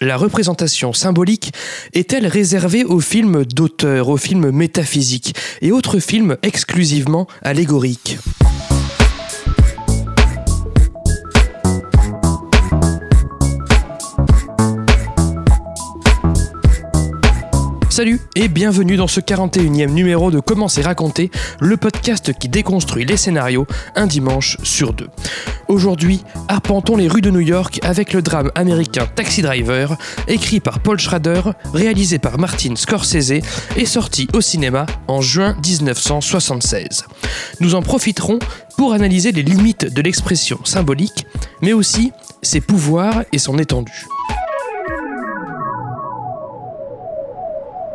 La représentation symbolique est-elle réservée aux films d'auteur, aux films métaphysiques et autres films exclusivement allégoriques? Salut et bienvenue dans ce 41e numéro de Comment c'est raconté, le podcast qui déconstruit les scénarios un dimanche sur deux. Aujourd'hui, arpentons les rues de New York avec le drame américain Taxi Driver, écrit par Paul Schrader, réalisé par Martin Scorsese et sorti au cinéma en juin 1976. Nous en profiterons pour analyser les limites de l'expression symbolique, mais aussi ses pouvoirs et son étendue.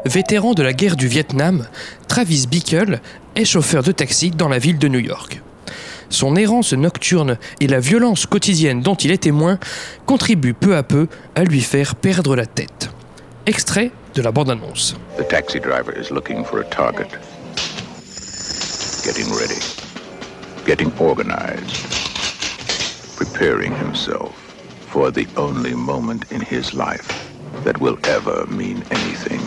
Vétéran de la guerre du Vietnam, Travis Bickle est chauffeur de taxi dans la ville de New York. Son errance nocturne et la violence quotidienne dont il est témoin contribuent peu à peu à lui faire perdre la tête. Extrait de la bande-annonce. The taxi driver is looking for a target. Getting ready. Getting organized. Preparing himself for the only moment in his life that will ever mean anything.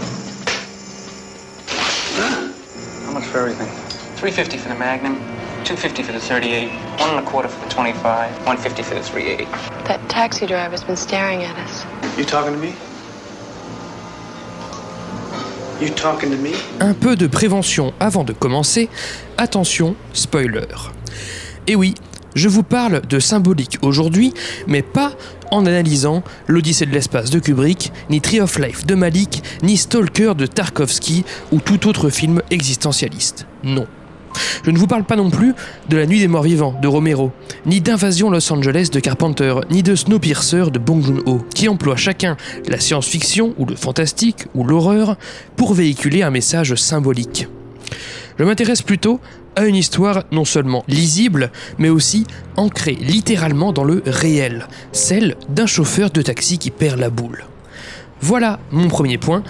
How much for everything? 350 for the Magnum, 250 for the 38, one and a quarter for the 25, 150 for the 380. That taxi driver's been staring at us. You talking to me? You talking to me? Un peu de prévention avant de commencer. Attention, spoiler. Et oui, je vous parle de symbolique aujourd'hui, mais pas en analysant l'Odyssée de l'espace de Kubrick, ni Tree of Life de Malik, ni Stalker de Tarkovsky ou tout autre film existentialiste. Non. Je ne vous parle pas non plus de La Nuit des Morts Vivants de Romero, ni d'Invasion Los Angeles de Carpenter, ni de Snowpiercer de Bong Joon-ho, qui emploient chacun la science-fiction ou le fantastique ou l'horreur pour véhiculer un message symbolique. Je m'intéresse plutôt à une histoire non seulement lisible, mais aussi ancrée littéralement dans le réel, celle d'un chauffeur de taxi qui perd la boule. Voilà mon premier point,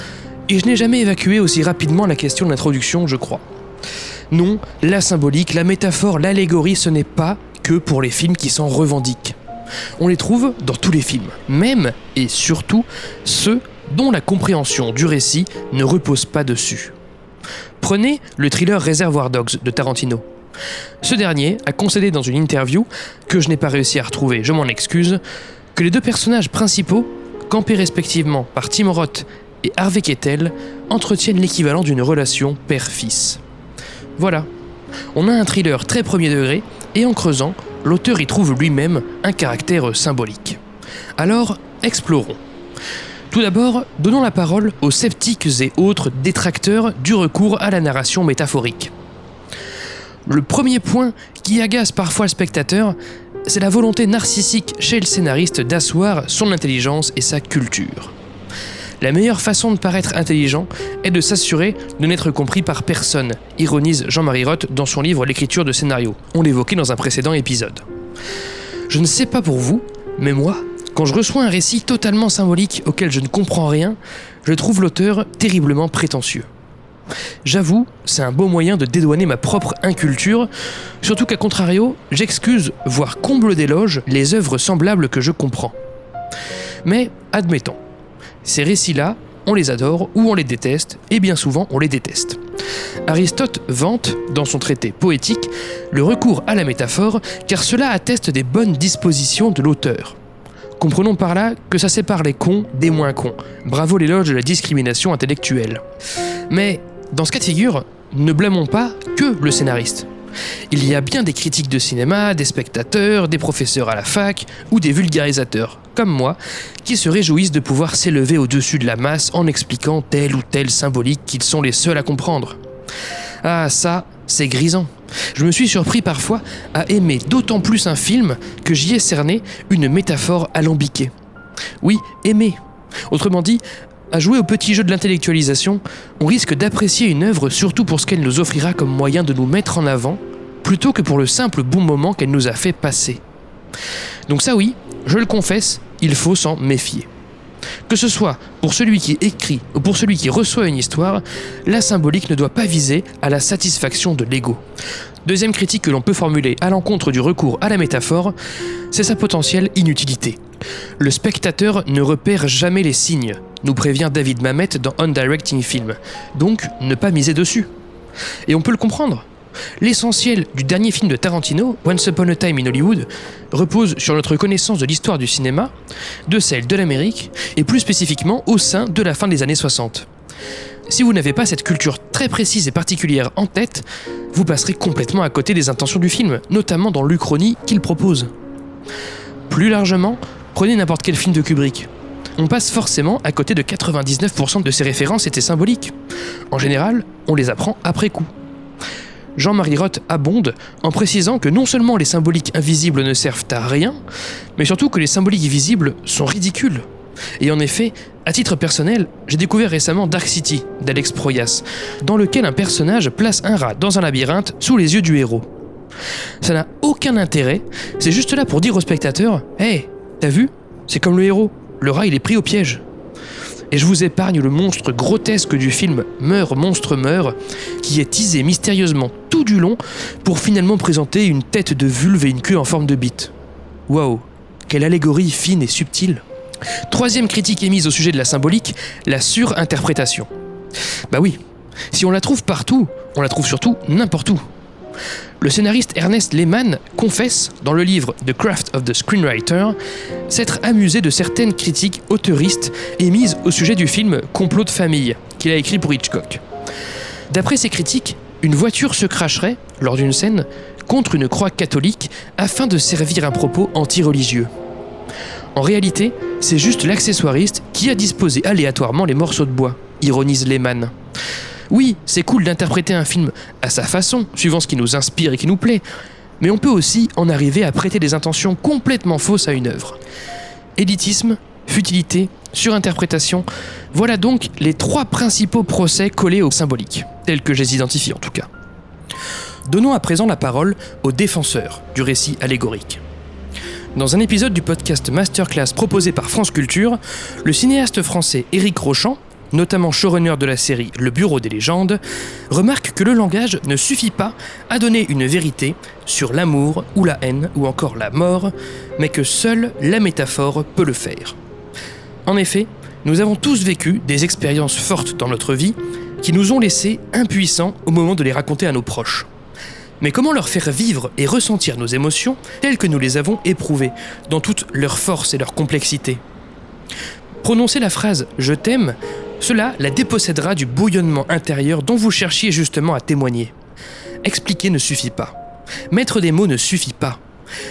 et je n'ai jamais évacué aussi rapidement la question de l'introduction, je crois. Non, la symbolique, la métaphore, l'allégorie, ce n'est pas que pour les films qui s'en revendiquent. On les trouve dans tous les films, même et surtout ceux dont la compréhension du récit ne repose pas dessus. Prenez le thriller Reservoir Dogs de Tarantino. Ce dernier a concédé dans une interview, que je n'ai pas réussi à retrouver, je m'en excuse, que les deux personnages principaux, campés respectivement par Tim Roth et Harvey Keitel, entretiennent l'équivalent d'une relation père-fils. Voilà, on a un thriller très premier degré, et en creusant, l'auteur y trouve lui-même un caractère symbolique. Alors, explorons. Tout d'abord, donnons la parole aux sceptiques et autres détracteurs du recours à la narration métaphorique. Le premier point qui agace parfois le spectateur, c'est la volonté narcissique chez le scénariste d'asseoir son intelligence et sa culture. La meilleure façon de paraître intelligent est de s'assurer de n'être compris par personne, ironise Jean-Marie Roth dans son livre L'écriture de scénario. On l'évoquait dans un précédent épisode. Je ne sais pas pour vous, mais moi, quand je reçois un récit totalement symbolique auquel je ne comprends rien, je trouve l'auteur terriblement prétentieux. J'avoue, c'est un beau moyen de dédouaner ma propre inculture, surtout qu'à contrario, j'excuse, voire comble d'éloges, les œuvres semblables que je comprends. Mais admettons, ces récits-là, on les adore ou on les déteste, et bien souvent on les déteste. Aristote vante, dans son traité poétique, le recours à la métaphore, car cela atteste des bonnes dispositions de l'auteur. Comprenons par là que ça sépare les cons des moins cons. Bravo l'éloge de la discrimination intellectuelle. Mais dans ce cas de figure, ne blâmons pas que le scénariste. Il y a bien des critiques de cinéma, des spectateurs, des professeurs à la fac ou des vulgarisateurs, comme moi, qui se réjouissent de pouvoir s'élever au-dessus de la masse en expliquant telle ou telle symbolique qu'ils sont les seuls à comprendre. Ah ça, c'est grisant. Je me suis surpris parfois à aimer d'autant plus un film que j'y ai cerné une métaphore alambiquée. Oui, aimer. Autrement dit, à jouer au petit jeu de l'intellectualisation, on risque d'apprécier une œuvre surtout pour ce qu'elle nous offrira comme moyen de nous mettre en avant, plutôt que pour le simple bon moment qu'elle nous a fait passer. Donc ça oui, je le confesse, il faut s'en méfier. Que ce soit pour celui qui écrit ou pour celui qui reçoit une histoire, la symbolique ne doit pas viser à la satisfaction de l'ego. Deuxième critique que l'on peut formuler à l'encontre du recours à la métaphore, c'est sa potentielle inutilité. Le spectateur ne repère jamais les signes, nous prévient David Mamet dans On Directing Film. Donc, ne pas miser dessus. Et on peut le comprendre. L'essentiel du dernier film de Tarantino, Once Upon a Time in Hollywood, repose sur notre connaissance de l'histoire du cinéma, de celle de l'Amérique, et plus spécifiquement au sein de la fin des années 60. Si vous n'avez pas cette culture très précise et particulière en tête, vous passerez complètement à côté des intentions du film, notamment dans l'Uchronie qu'il propose. Plus largement, prenez n'importe quel film de Kubrick. On passe forcément à côté de 99% de ses références étaient symboliques. En général, on les apprend après coup. Jean-Marie Roth abonde en précisant que non seulement les symboliques invisibles ne servent à rien, mais surtout que les symboliques visibles sont ridicules. Et en effet, à titre personnel, j'ai découvert récemment Dark City d'Alex Proyas, dans lequel un personnage place un rat dans un labyrinthe sous les yeux du héros. Ça n'a aucun intérêt, c'est juste là pour dire au spectateur Hé, t'as vu? C'est comme le héros, le rat il est pris au piège. Et je vous épargne le monstre grotesque du film Meurs, monstre meurt, qui est teasé mystérieusement tout du long pour finalement présenter une tête de vulve et une queue en forme de bite. Waouh, quelle allégorie fine et subtile. Troisième critique émise au sujet de la symbolique, la surinterprétation. Bah oui, si on la trouve partout, on la trouve surtout n'importe où. Le scénariste Ernest Lehman confesse, dans le livre The Craft of the Screenwriter, s'être amusé de certaines critiques auteuristes émises au sujet du film Complot de famille, qu'il a écrit pour Hitchcock. D'après ces critiques, une voiture se cracherait, lors d'une scène, contre une croix catholique afin de servir un propos anti-religieux. En réalité, c'est juste l'accessoiriste qui a disposé aléatoirement les morceaux de bois, ironise Lehman. Oui, c'est cool d'interpréter un film à sa façon, suivant ce qui nous inspire et qui nous plaît, mais on peut aussi en arriver à prêter des intentions complètement fausses à une œuvre. Élitisme, futilité, surinterprétation, voilà donc les trois principaux procès collés au symbolique, tels que je les identifie en tout cas. Donnons à présent la parole aux défenseurs du récit allégorique. Dans un épisode du podcast Masterclass proposé par France Culture, le cinéaste français Éric Rochant notamment showrunner de la série Le Bureau des légendes, remarque que le langage ne suffit pas à donner une vérité sur l'amour ou la haine ou encore la mort, mais que seule la métaphore peut le faire. En effet, nous avons tous vécu des expériences fortes dans notre vie qui nous ont laissés impuissants au moment de les raconter à nos proches. Mais comment leur faire vivre et ressentir nos émotions telles que nous les avons éprouvées, dans toute leur force et leur complexité? Prononcer la phrase Je t'aime cela la dépossédera du bouillonnement intérieur dont vous cherchiez justement à témoigner. Expliquer ne suffit pas. Mettre des mots ne suffit pas.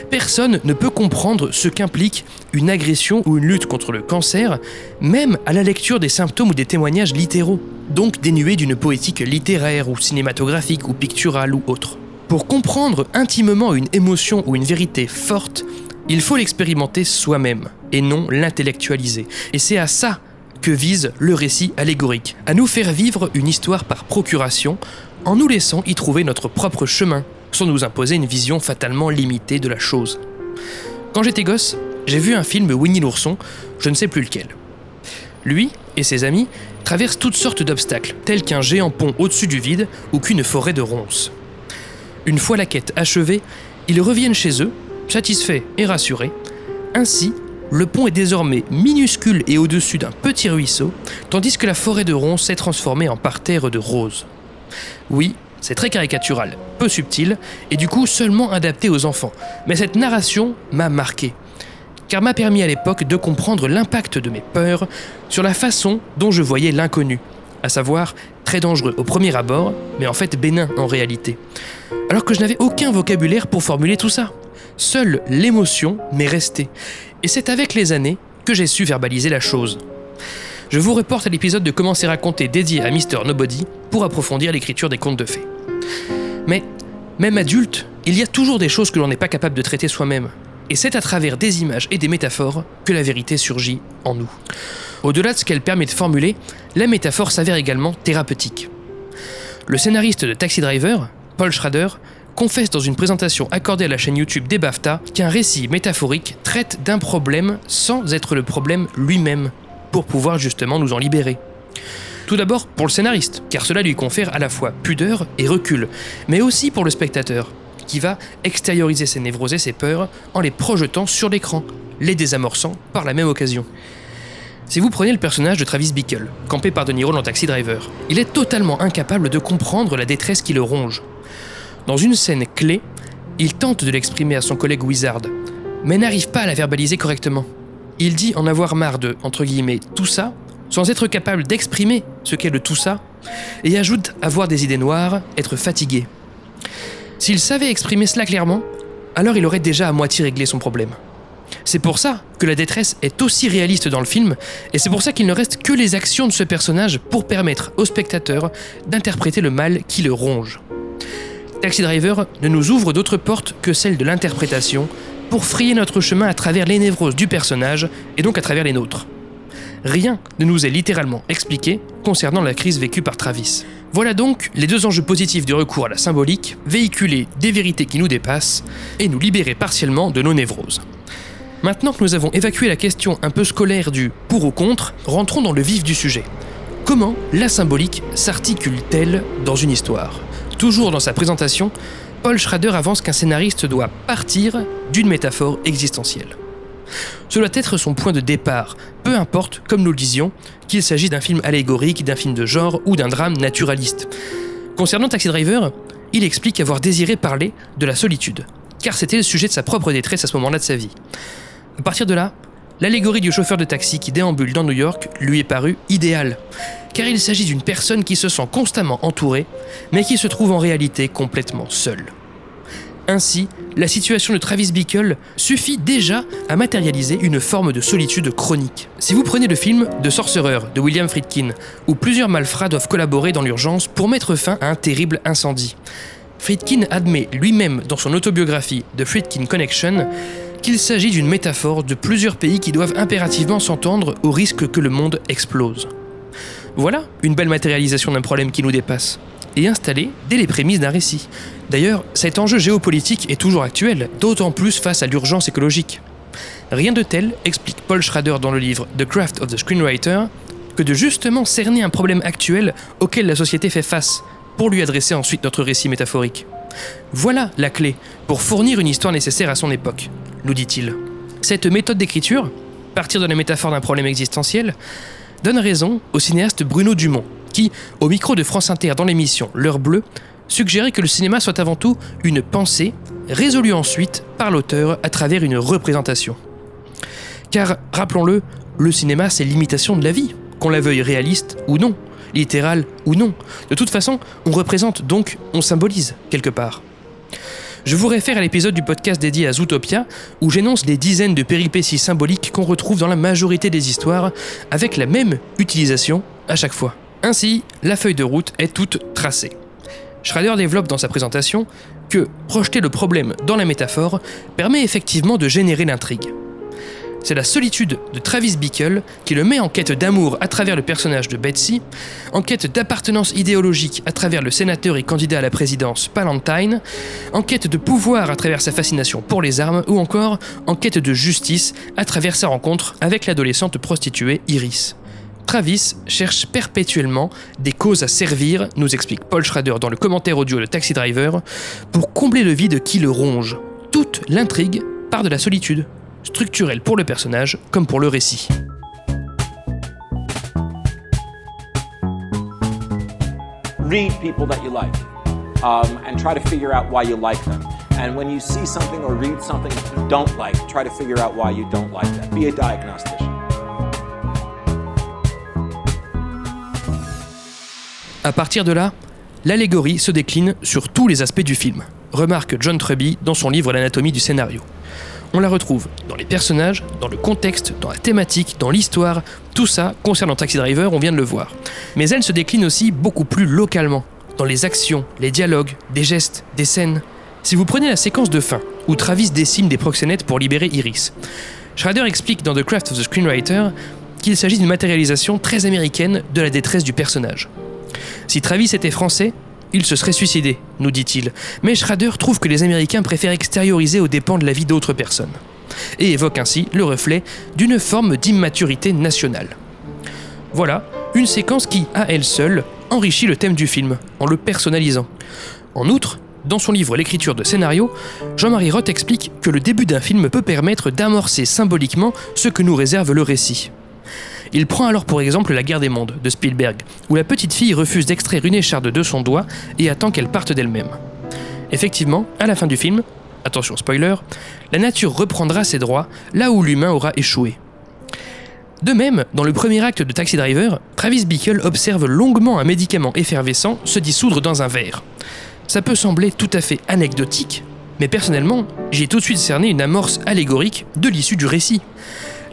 Personne ne peut comprendre ce qu'implique une agression ou une lutte contre le cancer, même à la lecture des symptômes ou des témoignages littéraux, donc dénués d'une poétique littéraire ou cinématographique ou picturale ou autre. Pour comprendre intimement une émotion ou une vérité forte, il faut l'expérimenter soi-même et non l'intellectualiser. Et c'est à ça que vise le récit allégorique, à nous faire vivre une histoire par procuration, en nous laissant y trouver notre propre chemin, sans nous imposer une vision fatalement limitée de la chose. Quand j'étais gosse, j'ai vu un film Winnie l'ourson, je ne sais plus lequel. Lui et ses amis traversent toutes sortes d'obstacles, tels qu'un géant pont au-dessus du vide ou qu'une forêt de ronces. Une fois la quête achevée, ils reviennent chez eux, satisfaits et rassurés. Ainsi, le pont est désormais minuscule et au-dessus d'un petit ruisseau, tandis que la forêt de ronces s'est transformée en parterre de roses. Oui, c'est très caricatural, peu subtil, et du coup seulement adapté aux enfants. Mais cette narration m'a marqué, car m'a permis à l'époque de comprendre l'impact de mes peurs sur la façon dont je voyais l'inconnu, à savoir très dangereux au premier abord, mais en fait bénin en réalité. Alors que je n'avais aucun vocabulaire pour formuler tout ça. Seule l'émotion m'est restée, et c'est avec les années que j'ai su verbaliser la chose. Je vous reporte à l'épisode de Comment c'est raconté dédié à Mr. Nobody pour approfondir l'écriture des contes de fées. Mais, même adulte, il y a toujours des choses que l'on n'est pas capable de traiter soi-même. Et c'est à travers des images et des métaphores que la vérité surgit en nous. Au-delà de ce qu'elle permet de formuler, la métaphore s'avère également thérapeutique. Le scénariste de Taxi Driver, Paul Schrader, confesse dans une présentation accordée à la chaîne YouTube des BAFTA qu'un récit métaphorique traite d'un problème sans être le problème lui-même, pour pouvoir justement nous en libérer. Tout d'abord pour le scénariste, car cela lui confère à la fois pudeur et recul, mais aussi pour le spectateur, qui va extérioriser ses névroses et ses peurs en les projetant sur l'écran, les désamorçant par la même occasion. Si vous prenez le personnage de Travis Bickle, campé par De Niro dans Taxi Driver, il est totalement incapable de comprendre la détresse qui le ronge. Dans une scène clé, il tente de l'exprimer à son collègue Wizard, mais n'arrive pas à la verbaliser correctement. Il dit en avoir marre de, entre guillemets, tout ça, sans être capable d'exprimer ce qu'est le tout ça, et ajoute avoir des idées noires, être fatigué. S'il savait exprimer cela clairement, alors il aurait déjà à moitié réglé son problème. C'est pour ça que la détresse est aussi réaliste dans le film, et c'est pour ça qu'il ne reste que les actions de ce personnage pour permettre au spectateur d'interpréter le mal qui le ronge. Taxi Driver ne nous ouvre d'autres portes que celle de l'interprétation pour frayer notre chemin à travers les névroses du personnage et donc à travers les nôtres. Rien ne nous est littéralement expliqué concernant la crise vécue par Travis. Voilà donc les deux enjeux positifs du recours à la symbolique, véhiculer des vérités qui nous dépassent et nous libérer partiellement de nos névroses. Maintenant que nous avons évacué la question un peu scolaire du pour ou contre, rentrons dans le vif du sujet. Comment la symbolique s'articule-t-elle dans une histoire? Toujours dans sa présentation, Paul Schrader avance qu'un scénariste doit partir d'une métaphore existentielle. Ce doit être son point de départ, peu importe, comme nous le disions, qu'il s'agisse d'un film allégorique, d'un film de genre ou d'un drame naturaliste. Concernant Taxi Driver, il explique avoir désiré parler de la solitude, car c'était le sujet de sa propre détresse à ce moment-là de sa vie. À partir de là, l'allégorie du chauffeur de taxi qui déambule dans New York lui est parue idéale, car il s'agit d'une personne qui se sent constamment entourée, mais qui se trouve en réalité complètement seule. Ainsi, la situation de Travis Bickle suffit déjà à matérialiser une forme de solitude chronique. Si vous prenez le film The Sorcerer de William Friedkin, où plusieurs malfrats doivent collaborer dans l'urgence pour mettre fin à un terrible incendie, Friedkin admet lui-même dans son autobiographie The Friedkin Connection qu'il s'agit d'une métaphore de plusieurs pays qui doivent impérativement s'entendre au risque que le monde explose. Voilà une belle matérialisation d'un problème qui nous dépasse, et installée dès les prémices d'un récit. D'ailleurs, cet enjeu géopolitique est toujours actuel, d'autant plus face à l'urgence écologique. Rien de tel, explique Paul Schrader dans le livre The Craft of the Screenwriter, que de justement cerner un problème actuel auquel la société fait face, pour lui adresser ensuite notre récit métaphorique. Voilà la clé pour fournir une histoire nécessaire à son époque, nous dit-il. Cette méthode d'écriture, partir de la métaphore d'un problème existentiel, donne raison au cinéaste Bruno Dumont, qui, au micro de France Inter dans l'émission L'heure bleue, suggérait que le cinéma soit avant tout une pensée, résolue ensuite par l'auteur à travers une représentation. Car, rappelons-le, le cinéma c'est l'imitation de la vie, qu'on la veuille réaliste ou non, littérale ou non. De toute façon, on représente donc, on symbolise quelque part. Je vous réfère à l'épisode du podcast dédié à Zootopia, où j'énonce les dizaines de péripéties symboliques qu'on retrouve dans la majorité des histoires, avec la même utilisation à chaque fois. Ainsi, la feuille de route est toute tracée. Schrader développe dans sa présentation que projeter le problème dans la métaphore permet effectivement de générer l'intrigue. C'est la solitude de Travis Bickle qui le met en quête d'amour à travers le personnage de Betsy, en quête d'appartenance idéologique à travers le sénateur et candidat à la présidence Palantine, en quête de pouvoir à travers sa fascination pour les armes, ou encore en quête de justice à travers sa rencontre avec l'adolescente prostituée Iris. Travis cherche perpétuellement des causes à servir, nous explique Paul Schrader dans le commentaire audio de Taxi Driver, pour combler le vide qui le ronge. Toute l'intrigue part de la solitude, structurelle pour le personnage comme pour le récit. read people that you like um, and try to figure out why you like them. And when you see something or read something you don't like, try to figure out why you don't like that. Be a diagnostician. À partir de là, l'allégorie se décline sur tous les aspects du film, remarque John Truby dans son livre L'anatomie du scénario. On la retrouve dans les personnages, dans le contexte, dans la thématique, dans l'histoire, tout ça concernant Taxi Driver, on vient de le voir. Mais elle se décline aussi beaucoup plus localement, dans les actions, les dialogues, des gestes, des scènes. Si vous prenez la séquence de fin, où Travis décime des proxénètes pour libérer Iris, Schrader explique dans The Craft of the Screenwriter qu'il s'agit d'une matérialisation très américaine de la détresse du personnage. Si Travis était français, il se serait suicidé, nous dit-il, mais Schrader trouve que les Américains préfèrent extérioriser aux dépens de la vie d'autres personnes, et évoque ainsi le reflet d'une forme d'immaturité nationale. Voilà, une séquence qui, à elle seule, enrichit le thème du film, en le personnalisant. En outre, dans son livre L'écriture de scénario, Jean-Marie Roth explique que le début d'un film peut permettre d'amorcer symboliquement ce que nous réserve le récit. Il prend alors pour exemple La guerre des mondes de Spielberg, où la petite fille refuse d'extraire une écharde de son doigt et attend qu'elle parte d'elle-même. Effectivement, à la fin du film, attention spoiler, la nature reprendra ses droits là où l'humain aura échoué. De même, dans le premier acte de Taxi Driver, Travis Bickle observe longuement un médicament effervescent se dissoudre dans un verre. Ça peut sembler tout à fait anecdotique, mais personnellement, j'ai tout de suite cerné une amorce allégorique de l'issue du récit.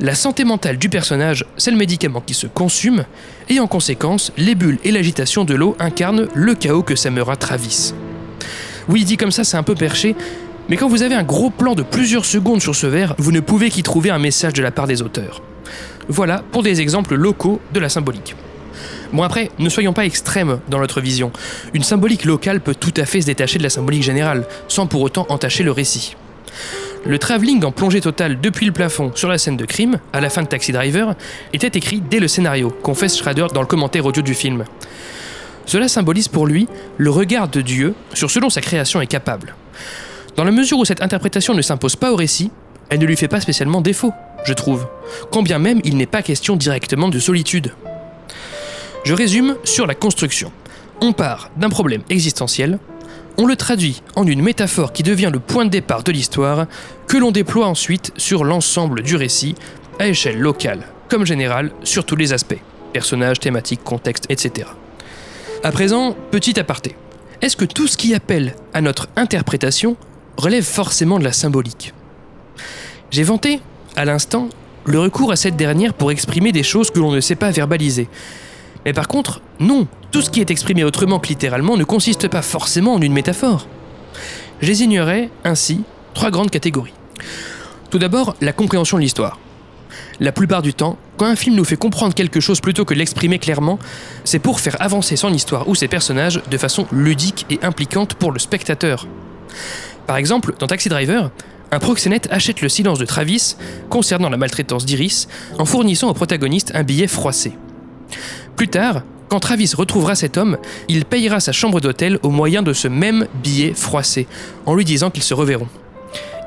La santé mentale du personnage, c'est le médicament qui se consume, et en conséquence, les bulles et l'agitation de l'eau incarnent le chaos que s'aimera Travis. Oui, dit comme ça, c'est un peu perché, mais quand vous avez un gros plan de plusieurs secondes sur ce verre, vous ne pouvez qu'y trouver un message de la part des auteurs. Voilà pour des exemples locaux de la symbolique. Bon après, ne soyons pas extrêmes dans notre vision. Une symbolique locale peut tout à fait se détacher de la symbolique générale, sans pour autant entacher le récit. Le travelling en plongée totale depuis le plafond sur la scène de crime, à la fin de Taxi Driver, était écrit dès le scénario, confesse Schrader dans le commentaire audio du film. Cela symbolise pour lui le regard de Dieu sur ce dont sa création est capable. Dans la mesure où cette interprétation ne s'impose pas au récit, elle ne lui fait pas spécialement défaut, je trouve, quand bien même il n'est pas question directement de solitude. Je résume sur la construction. On part d'un problème existentiel, on le traduit en une métaphore qui devient le point de départ de l'histoire, que l'on déploie ensuite sur l'ensemble du récit, à échelle locale comme générale, sur tous les aspects, personnages, thématiques, contexte, etc. À présent, petit aparté. Est-ce que tout ce qui appelle à notre interprétation relève forcément de la symbolique? J'ai vanté, à l'instant, le recours à cette dernière pour exprimer des choses que l'on ne sait pas verbaliser. Mais par contre, non, tout ce qui est exprimé autrement que littéralement ne consiste pas forcément en une métaphore. Je désignerai ainsi trois grandes catégories. Tout d'abord, la compréhension de l'histoire. La plupart du temps, quand un film nous fait comprendre quelque chose plutôt que l'exprimer clairement, c'est pour faire avancer son histoire ou ses personnages de façon ludique et impliquante pour le spectateur. Par exemple, dans Taxi Driver, un proxénète achète le silence de Travis concernant la maltraitance d'Iris en fournissant au protagoniste un billet froissé. Plus tard, quand Travis retrouvera cet homme, il payera sa chambre d'hôtel au moyen de ce même billet froissé, en lui disant qu'ils se reverront.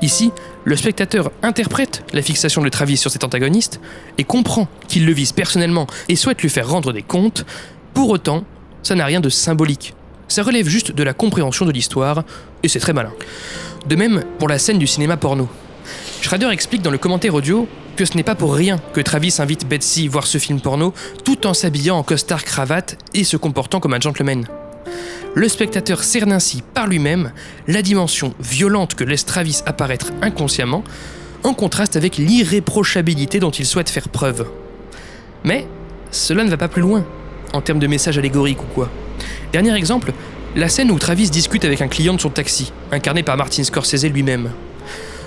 Ici, le spectateur interprète la fixation de Travis sur cet antagoniste et comprend qu'il le vise personnellement et souhaite lui faire rendre des comptes. Pour autant, ça n'a rien de symbolique. Ça relève juste de la compréhension de l'histoire et c'est très malin. De même pour la scène du cinéma porno. Schrader explique dans le commentaire audio que ce n'est pas pour rien que Travis invite Betsy voir ce film porno tout en s'habillant en costard cravate et se comportant comme un gentleman. Le spectateur cerne ainsi par lui-même la dimension violente que laisse Travis apparaître inconsciemment, en contraste avec l'irréprochabilité dont il souhaite faire preuve. Mais cela ne va pas plus loin, en termes de message allégorique ou quoi. Dernier exemple, la scène où Travis discute avec un client de son taxi, incarné par Martin Scorsese lui-même.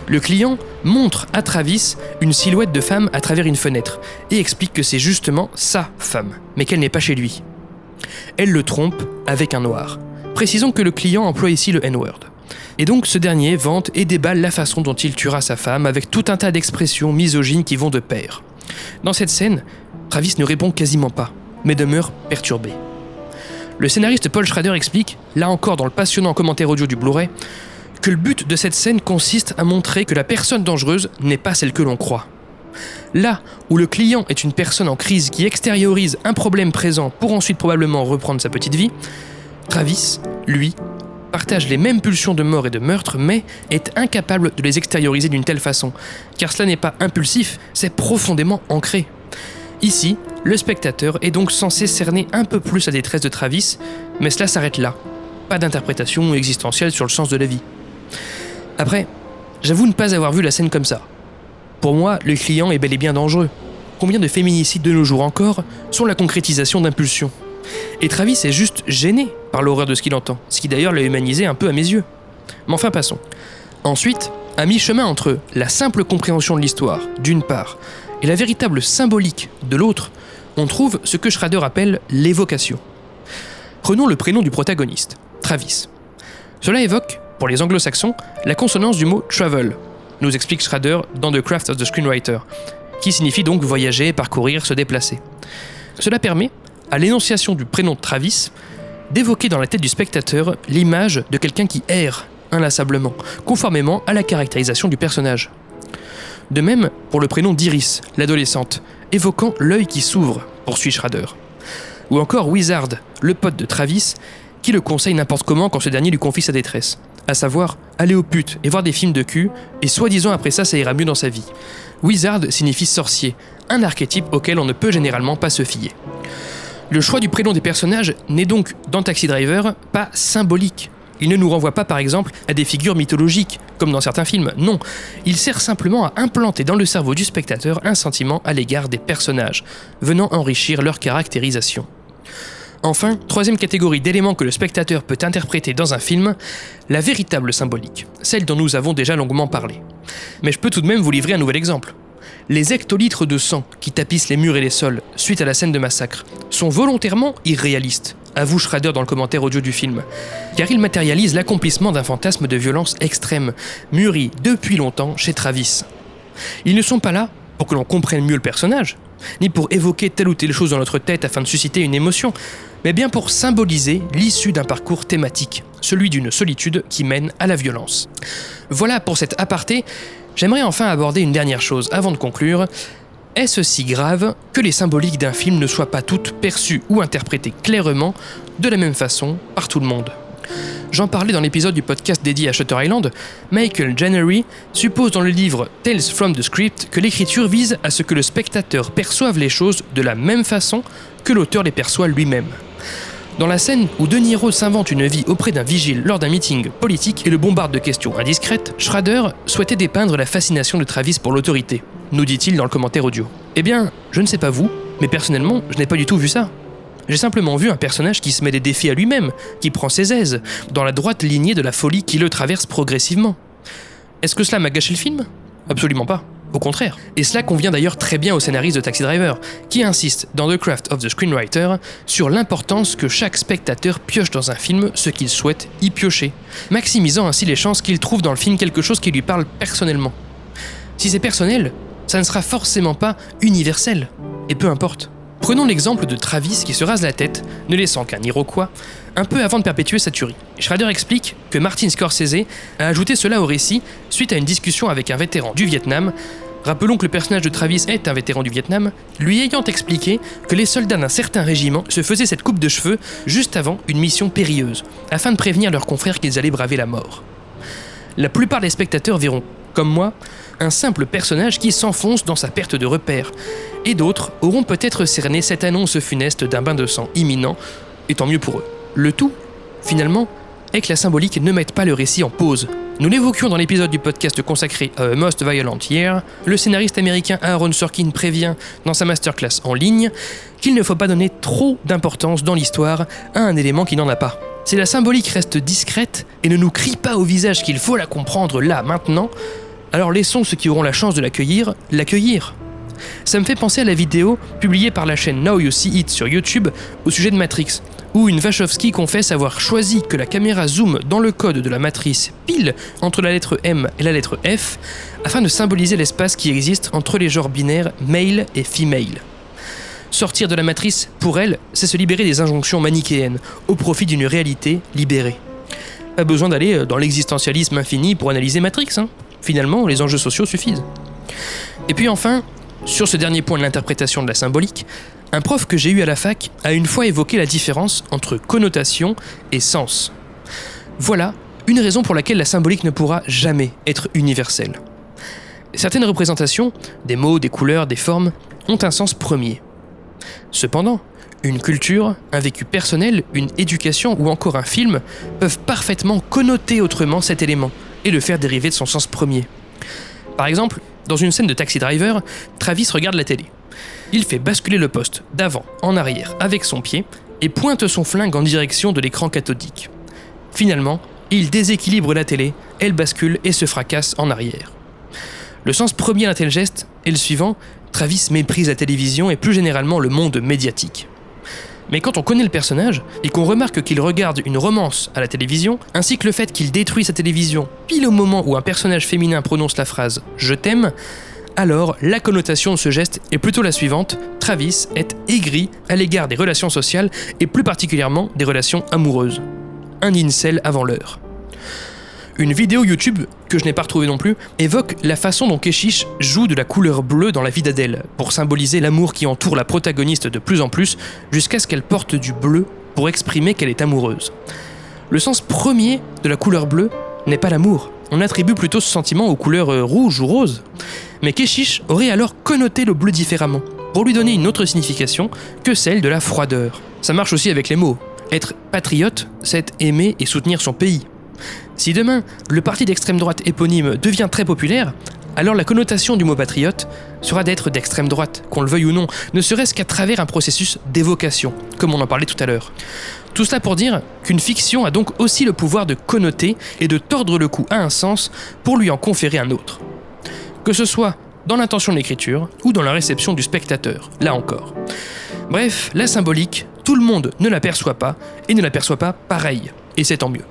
Le client montre à Travis une silhouette de femme à travers une fenêtre et explique que c'est justement sa femme, mais qu'elle n'est pas chez lui. Elle le trompe avec un noir. Précisons que le client emploie ici le N-word. Et donc ce dernier vante et déballe la façon dont il tuera sa femme avec tout un tas d'expressions misogynes qui vont de pair. Dans cette scène, Travis ne répond quasiment pas, mais demeure perturbé. Le scénariste Paul Schrader explique, là encore dans le passionnant commentaire audio du Blu-ray, le but de cette scène consiste à montrer que la personne dangereuse n'est pas celle que l'on croit. Là où le client est une personne en crise qui extériorise un problème présent pour ensuite probablement reprendre sa petite vie, Travis, lui, partage les mêmes pulsions de mort et de meurtre, mais est incapable de les extérioriser d'une telle façon, car cela n'est pas impulsif, c'est profondément ancré. Ici, le spectateur est donc censé cerner un peu plus la détresse de Travis, mais cela s'arrête là. Pas d'interprétation existentielle sur le sens de la vie. Après, j'avoue ne pas avoir vu la scène comme ça. Pour moi, le client est bel et bien dangereux. Combien de féminicides de nos jours encore sont la concrétisation d'impulsions Et Travis est juste gêné par l'horreur de ce qu'il entend, ce qui d'ailleurs l'a humanisé un peu à mes yeux. Mais enfin passons. Ensuite, à mi-chemin entre la simple compréhension de l'histoire, d'une part, et la véritable symbolique, de l'autre, on trouve ce que Schrader appelle l'évocation. Prenons le prénom du protagoniste, Travis. Cela évoque, pour les anglo-saxons, la consonance du mot travel, nous explique Schrader dans The Craft of the Screenwriter, qui signifie donc voyager, parcourir, se déplacer. Cela permet, à l'énonciation du prénom Travis, d'évoquer dans la tête du spectateur l'image de quelqu'un qui erre inlassablement, conformément à la caractérisation du personnage. De même pour le prénom d'Iris, l'adolescente, évoquant l'œil qui s'ouvre, poursuit Schrader. Ou encore Wizard, le pote de Travis, qui le conseille n'importe comment quand ce dernier lui confie sa détresse. À savoir, aller aux putes et voir des films de cul, et soi-disant après ça, ça ira mieux dans sa vie. Wizard signifie sorcier, un archétype auquel on ne peut généralement pas se fier. Le choix du prénom des personnages n'est donc, dans Taxi Driver, pas symbolique. Il ne nous renvoie pas par exemple à des figures mythologiques, comme dans certains films, non. Il sert simplement à implanter dans le cerveau du spectateur un sentiment à l'égard des personnages, venant enrichir leur caractérisation. Enfin, troisième catégorie d'éléments que le spectateur peut interpréter dans un film, la véritable symbolique, celle dont nous avons déjà longuement parlé. Mais je peux tout de même vous livrer un nouvel exemple. Les hectolitres de sang qui tapissent les murs et les sols suite à la scène de massacre sont volontairement irréalistes, avoue Schrader dans le commentaire audio du film, car ils matérialisent l'accomplissement d'un fantasme de violence extrême, mûri depuis longtemps chez Travis. Ils ne sont pas là pour que l'on comprenne mieux le personnage, ni pour évoquer telle ou telle chose dans notre tête afin de susciter une émotion, mais bien pour symboliser l'issue d'un parcours thématique, celui d'une solitude qui mène à la violence. Voilà pour cet aparté, j'aimerais enfin aborder une dernière chose avant de conclure. Est-ce si grave que les symboliques d'un film ne soient pas toutes perçues ou interprétées clairement de la même façon par tout le monde? J'en parlais dans l'épisode du podcast dédié à Shutter Island, Michael Janery suppose dans le livre Tales from the Script que l'écriture vise à ce que le spectateur perçoive les choses de la même façon que l'auteur les perçoit lui-même. Dans la scène où De Niro s'invente une vie auprès d'un vigile lors d'un meeting politique et le bombarde de questions indiscrètes, Schrader souhaitait dépeindre la fascination de Travis pour l'autorité, nous dit-il dans le commentaire audio. Eh bien, je ne sais pas vous, mais personnellement, je n'ai pas du tout vu ça. J'ai simplement vu un personnage qui se met des défis à lui-même, qui prend ses aises, dans la droite lignée de la folie qui le traverse progressivement. Est-ce que cela m'a gâché le film? Absolument pas. Au contraire. Et cela convient d'ailleurs très bien au scénariste de Taxi Driver, qui insiste dans The Craft of the Screenwriter sur l'importance que chaque spectateur pioche dans un film ce qu'il souhaite y piocher, maximisant ainsi les chances qu'il trouve dans le film quelque chose qui lui parle personnellement. Si c'est personnel, ça ne sera forcément pas universel, et peu importe. Prenons l'exemple de Travis qui se rase la tête, ne laissant qu'un Iroquois, un peu avant de perpétuer sa tuerie. Schrader explique que Martin Scorsese a ajouté cela au récit suite à une discussion avec un vétéran du Vietnam. Rappelons que le personnage de Travis est un vétéran du Vietnam, lui ayant expliqué que les soldats d'un certain régiment se faisaient cette coupe de cheveux juste avant une mission périlleuse, afin de prévenir leurs confrères qu'ils allaient braver la mort. La plupart des spectateurs verront, comme moi, un simple personnage qui s'enfonce dans sa perte de repère, et d'autres auront peut-être cerné cette annonce funeste d'un bain de sang imminent, et tant mieux pour eux. Le tout, finalement, est que la symbolique ne mette pas le récit en pause. Nous l'évoquions dans l'épisode du podcast consacré à Most Violent Year, le scénariste américain Aaron Sorkin prévient dans sa masterclass en ligne qu'il ne faut pas donner trop d'importance dans l'histoire à un élément qui n'en a pas. Si la symbolique reste discrète et ne nous crie pas au visage qu'il faut la comprendre là, maintenant, alors laissons ceux qui auront la chance de l'accueillir l'accueillir. Ça me fait penser à la vidéo publiée par la chaîne Now You See It sur YouTube au sujet de Matrix, où une Wachowski confesse avoir choisi que la caméra zoome dans le code de la matrice pile entre la lettre M et la lettre F, afin de symboliser l'espace qui existe entre les genres binaires male et female. Sortir de la matrice, pour elle, c'est se libérer des injonctions manichéennes, au profit d'une réalité libérée. Pas besoin d'aller dans l'existentialisme infini pour analyser Matrix, hein. Finalement, les enjeux sociaux suffisent. Et puis enfin, sur ce dernier point de l'interprétation de la symbolique, un prof que j'ai eu à la fac a une fois évoqué la différence entre connotation et sens. Voilà une raison pour laquelle la symbolique ne pourra jamais être universelle. Certaines représentations, des mots, des couleurs, des formes, ont un sens premier. Cependant, une culture, un vécu personnel, une éducation ou encore un film peuvent parfaitement connoter autrement cet élément et le faire dériver de son sens premier. Par exemple, dans une scène de Taxi Driver, Travis regarde la télé. Il fait basculer le poste d'avant en arrière avec son pied et pointe son flingue en direction de l'écran cathodique. Finalement, il déséquilibre la télé, elle bascule et se fracasse en arrière. Le sens premier d'un tel geste est le suivant Travis méprise la télévision et plus généralement le monde médiatique. Mais quand on connaît le personnage et qu'on remarque qu'il regarde une romance à la télévision, ainsi que le fait qu'il détruit sa télévision pile au moment où un personnage féminin prononce la phrase Je t'aime, alors la connotation de ce geste est plutôt la suivante. Travis est aigri à l'égard des relations sociales et plus particulièrement des relations amoureuses. Un incel avant l'heure. Une vidéo YouTube, que je n'ai pas retrouvée non plus, évoque la façon dont Keshish joue de la couleur bleue dans la vie d'Adèle, pour symboliser l'amour qui entoure la protagoniste de plus en plus, jusqu'à ce qu'elle porte du bleu pour exprimer qu'elle est amoureuse. Le sens premier de la couleur bleue n'est pas l'amour. On attribue plutôt ce sentiment aux couleurs euh, rouge ou rose. Mais Keshish aurait alors connoté le bleu différemment, pour lui donner une autre signification que celle de la froideur. Ça marche aussi avec les mots. Être patriote, c'est aimer et soutenir son pays. Si demain, le parti d'extrême droite éponyme devient très populaire, alors la connotation du mot patriote sera d'être d'extrême droite, qu'on le veuille ou non, ne serait-ce qu'à travers un processus d'évocation, comme on en parlait tout à l'heure. Tout cela pour dire qu'une fiction a donc aussi le pouvoir de connoter et de tordre le cou à un sens pour lui en conférer un autre. Que ce soit dans l'intention de l'écriture ou dans la réception du spectateur, là encore. Bref, la symbolique, tout le monde ne l'aperçoit pas et ne l'aperçoit pas pareil, et c'est tant mieux.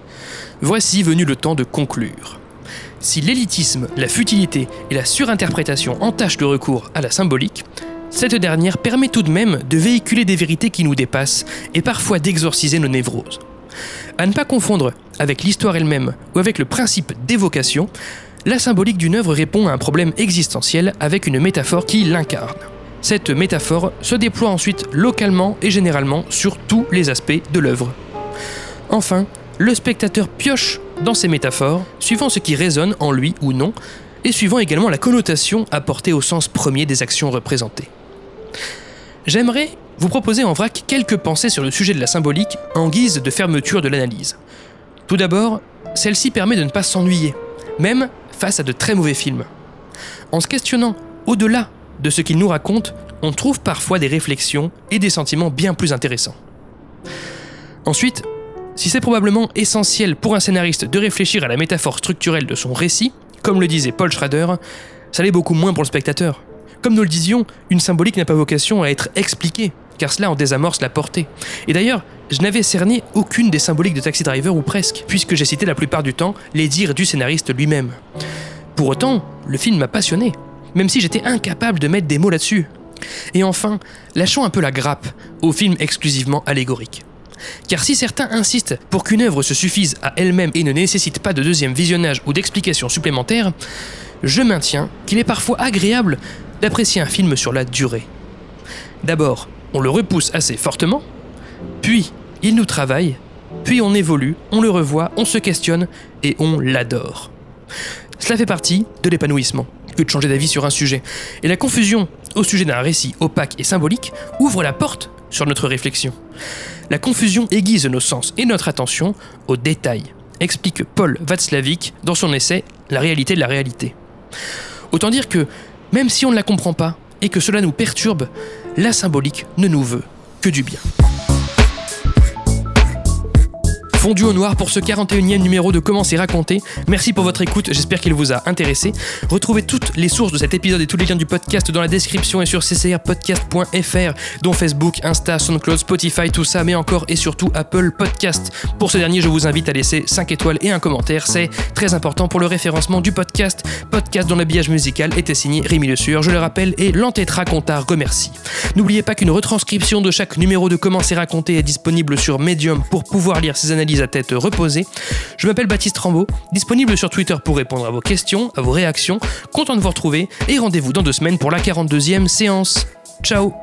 Voici venu le temps de conclure. Si l'élitisme, la futilité et la surinterprétation entachent le recours à la symbolique, cette dernière permet tout de même de véhiculer des vérités qui nous dépassent et parfois d'exorciser nos névroses. À ne pas confondre avec l'histoire elle-même ou avec le principe d'évocation, la symbolique d'une œuvre répond à un problème existentiel avec une métaphore qui l'incarne. Cette métaphore se déploie ensuite localement et généralement sur tous les aspects de l'œuvre. Enfin, le spectateur pioche dans ces métaphores, suivant ce qui résonne en lui ou non, et suivant également la connotation apportée au sens premier des actions représentées. J'aimerais vous proposer en vrac quelques pensées sur le sujet de la symbolique en guise de fermeture de l'analyse. Tout d'abord, celle-ci permet de ne pas s'ennuyer, même face à de très mauvais films. En se questionnant au-delà de ce qu'ils nous racontent, on trouve parfois des réflexions et des sentiments bien plus intéressants. Ensuite, si c'est probablement essentiel pour un scénariste de réfléchir à la métaphore structurelle de son récit, comme le disait Paul Schrader, ça l'est beaucoup moins pour le spectateur. Comme nous le disions, une symbolique n'a pas vocation à être expliquée, car cela en désamorce la portée. Et d'ailleurs, je n'avais cerné aucune des symboliques de Taxi Driver ou presque, puisque j'ai cité la plupart du temps les dires du scénariste lui-même. Pour autant, le film m'a passionné, même si j'étais incapable de mettre des mots là-dessus. Et enfin, lâchons un peu la grappe au film exclusivement allégorique. Car si certains insistent pour qu'une œuvre se suffise à elle-même et ne nécessite pas de deuxième visionnage ou d'explication supplémentaire, je maintiens qu'il est parfois agréable d'apprécier un film sur la durée. D'abord, on le repousse assez fortement, puis il nous travaille, puis on évolue, on le revoit, on se questionne et on l'adore. Cela fait partie de l'épanouissement que de changer d'avis sur un sujet. Et la confusion au sujet d'un récit opaque et symbolique ouvre la porte sur notre réflexion. La confusion aiguise nos sens et notre attention aux détails, explique Paul Václavic dans son essai La réalité de la réalité. Autant dire que, même si on ne la comprend pas et que cela nous perturbe, la symbolique ne nous veut que du bien fondu au noir pour ce 41e numéro de Comment c'est raconté. Merci pour votre écoute, j'espère qu'il vous a intéressé. Retrouvez toutes les sources de cet épisode et tous les liens du podcast dans la description et sur ccrpodcast.fr, dont Facebook, Insta, SoundCloud, Spotify, tout ça, mais encore et surtout Apple Podcast. Pour ce dernier, je vous invite à laisser 5 étoiles et un commentaire, c'est très important pour le référencement du podcast, podcast dont l'habillage musical était signé Rémi Le Sueur, je le rappelle, et l'entêtra Contard remercie. N'oubliez pas qu'une retranscription de chaque numéro de Comment c'est raconté est disponible sur Medium pour pouvoir lire ces analyses à tête reposée. Je m'appelle Baptiste Rambaud, disponible sur Twitter pour répondre à vos questions, à vos réactions. Content de vous retrouver et rendez-vous dans deux semaines pour la 42e séance. Ciao